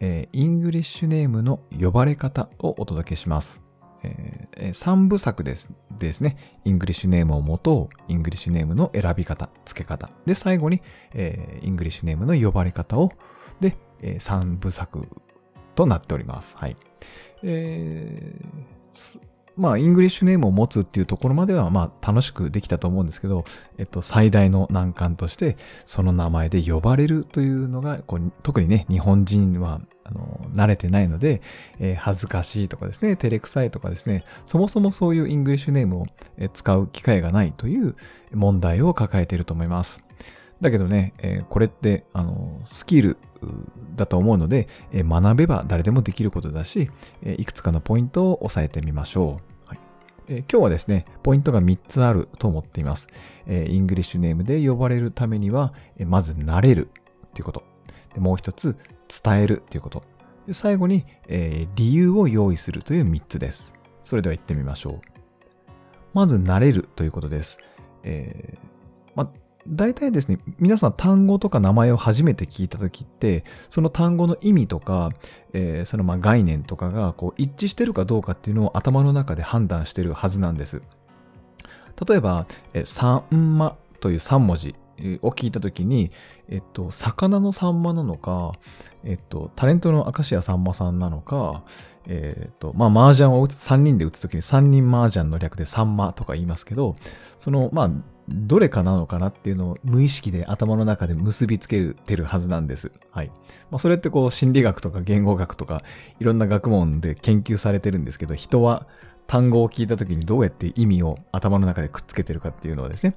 えー English name の呼ばれ方をお届けします。えー3部作ですですね。 English name をもとう、 English name の選び方、付け方。で、最後に、えー English name の呼ばれ方を、で、えー三部作となっております。はい。えーすまあ、 English name を持つっていうところまでは、まあ、楽しくできたと思うんですけど、えっと、最大の難関として、その名前で呼ばれるというのが、こう特にね、日本人は、あの、慣れてないので、えー恥ずかしいとかですね、照れくさいとかですね、そもそもそういう English name を使う機会がないという問題を抱えていると思います。だけどね、えーこれって、あの、スキルだと思うので、え学べば誰でもできることだし、えいくつかのポイントを押さえてみましょう。え今日はですね、ポイントが3つあると思っています。え English name で呼ばれるためには、えまず慣れるということ。でもう一つ、伝えるということ。で最後に、え理由を用意するという3つです。それでは行ってみましょう。まず慣れるということです。えーま大体ですね、皆さん単語とか名前を初めて聞いた時って、その単語の意味とか、えーそのま概念とかがこう一致してるかどうかっていうのを頭の中で判断してるはずなんです。例えば、えーサンマという3文字を聞いたときに、えっと、魚のサンマなのか、えっと、タレントの明石家さんまさんなのか、えっと、まあ、麻雀を打つ、3人で打つときに3人麻雀の略でサンマとか言いますけど、その、まあ、どれかなのかなっていうのを無意識で頭の中で結びつけてるはずなんです。はい。まあ、それってこう、心理学とか言語学とか、いろんな学問で研究されてるんですけど、人は単語を聞いたときにどうやって意味を頭の中でくっつけてるかっていうのはですね、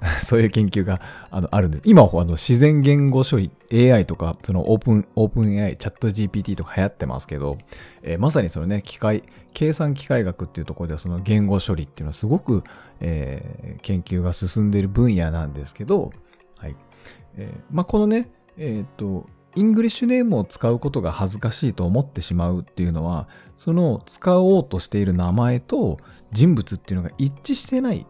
そういう研究があのあるんです。今、あの自然言語処理 AI とか、そのオープン、オープン AI、チャット GPT とか流行ってますけど、えーまさにそのね、機械、計算機械学っていうところではその言語処理っていうのはすごく、えー研究が進んでいる分野なんですけど、はい。えーまあ、このね、えっと、 English name を使うことが恥ずかしいと思ってしまうっていうのは、その使おうとしている名前と人物っていうのが一致してない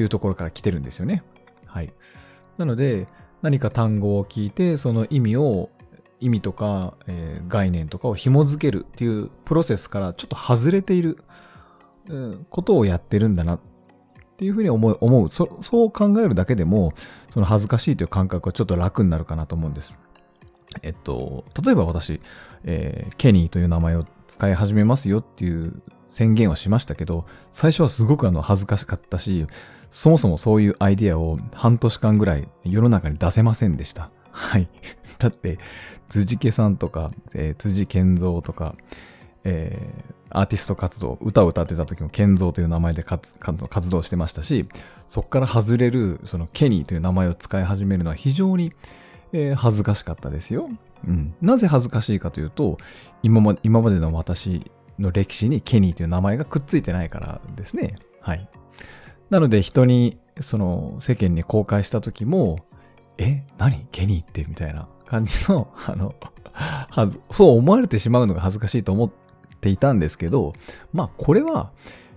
っていうところから来てるんですよね。はい。なので、何か単語を聞いて、その意味を、意味とか、えー概念とかを紐づけるっていうプロセスからちょっと外れている、うんことをやってるんだなっていうふうに思う、思うそそう考えるだけでも、その恥ずかしいという感覚はちょっと楽になるかなと思うんです。えっと、例えば私、えーケニーという名前を使い始めますよっていう宣言をしましたけど、最初はすごくあの恥ずかしかったし、そもそもそういうアイディアを半年間ぐらい世の中に出せませんでした。はい。だって、辻家さんとか、えー辻健三とか、えーアーティスト活動、歌を歌ってた時も健三という名前で活動してましたし、そこから外れる、そのケニーという名前を使い始めるのは非常に、えー恥ずかしかったですよ。うん。なぜ恥ずかしいかというと、今ま今までの私の歴史にケニーという名前がくっついてないからですね。はい。なので人に、その世間に公開した時も、え何？ケニーってみたいな感じの、あの、はず、そう思われてしまうのが恥ずかしいと思っていたんですけど、まあこれは、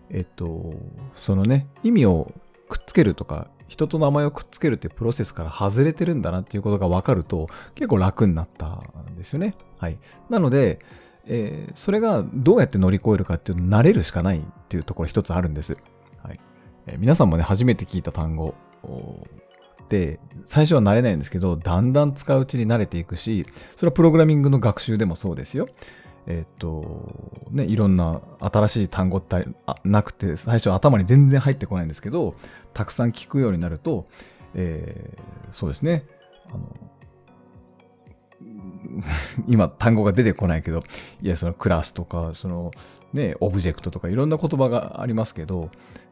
えっと、そのね、意味をくっつけるとか、人と名前をくっつけるっていうプロセスから外れてるんだなっていうことが分かると、結構楽になったんですよね。はい。なので、えーそれがどうやって乗り越えるかっていうと、慣れるしかないっていうところ一つあるんです。はい。えー皆さんもね、初めて聞いた単語で、最初は慣れないんですけど、だんだん使ううちに慣れていくし、それはプログラミングの学習でもそうですよ。えっと、ね、いろんな新しい単語ってなくて、最初頭に全然入ってこないんですけど、たくさん聞くようになると、えーそうですね、あの、今単語が出てこないけど、いや、そのクラスとか、そのね、オブジェクトとかいろんな言葉がありますけど、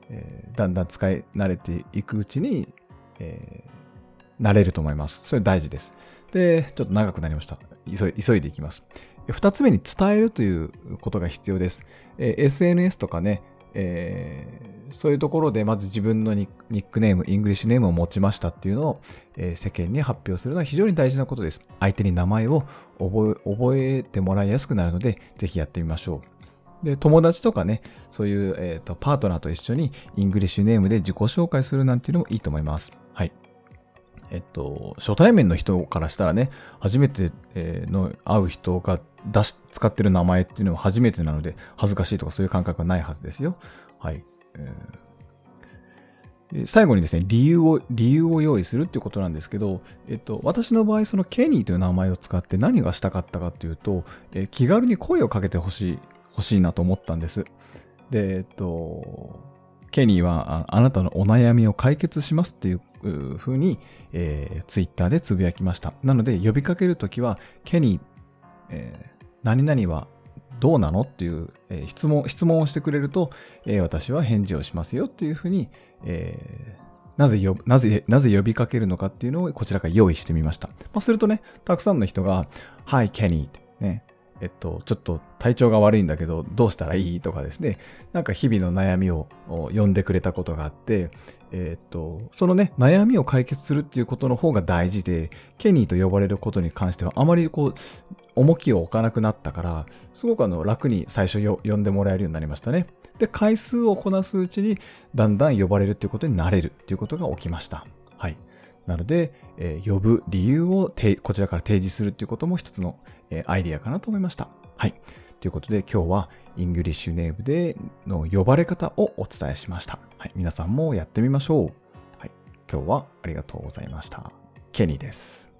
えーだんだん使い慣れていくうちに、えー慣れると思います。それ大事です。で、ちょっと長くなりました。急い急いでいきます。二つ目に伝えるということが必要です。え SNS とかね、えー、そういうところでまず自分のニックネーム、 English name を持ちましたっていうのを、えー、世間に発表するのは非常に大事なことです。相手に名前を覚え覚えてもらいやすくなるので、ぜひやってみましょう。で、友達とかね、そういう、えーと、パートナーと一緒に English name で自己紹介するなんていうのもいいと思います。はい。えっと、初対面の人からしたらね、初めて、の会う人が出し、使ってる名前っていうのは初めてなので、恥ずかしいとかそういう感覚はないはずですよ。はい。え、最後にですね、理由を、理由を用意するっていうことなんですけど、えっと、私の場合、そのケニーという名前を使って何がしたかったかっていうと、え、気軽に声をかけてほしい、欲しいなと思ったんです。で、えっと、ケニーはあなたのお悩みを解決しますっていうふうに、えー、ツイッターでつぶやきました。なので、呼びかけるときは、ケニー、えー、何々はどうなのっていう、質問、質問をしてくれると、えー、私は返事をしますよっていうふうに、えー、なぜよ、なぜ、なぜ呼びかけるのかっていうのをこちらから用意してみました。まあ、するとね、たくさんの人が、Hi, Kenny ね、えっと、ちょっと体調が悪いんだけど、どうしたらいいとかですね、なんか日々の悩みを呼んでくれたことがあって、えっと、そのね、悩みを解決するっていうことの方が大事で、ケニーと呼ばれることに関してはあまりこう、重きを置かなくなったから、すごくあの楽に最初呼んでもらえるようになりましたね。で、回数をこなすうちに、だんだん呼ばれるっていうことになれるっていうことが起きました。はい。なので、えー、呼ぶ理由をこちらから提示するっていうことも一つの、えー、アイディアかなと思いました。はい。ということで今日は English name での呼ばれ方をお伝えしました。はい。皆さんもやってみましょう。はい。今日はありがとうございました。ケニーです。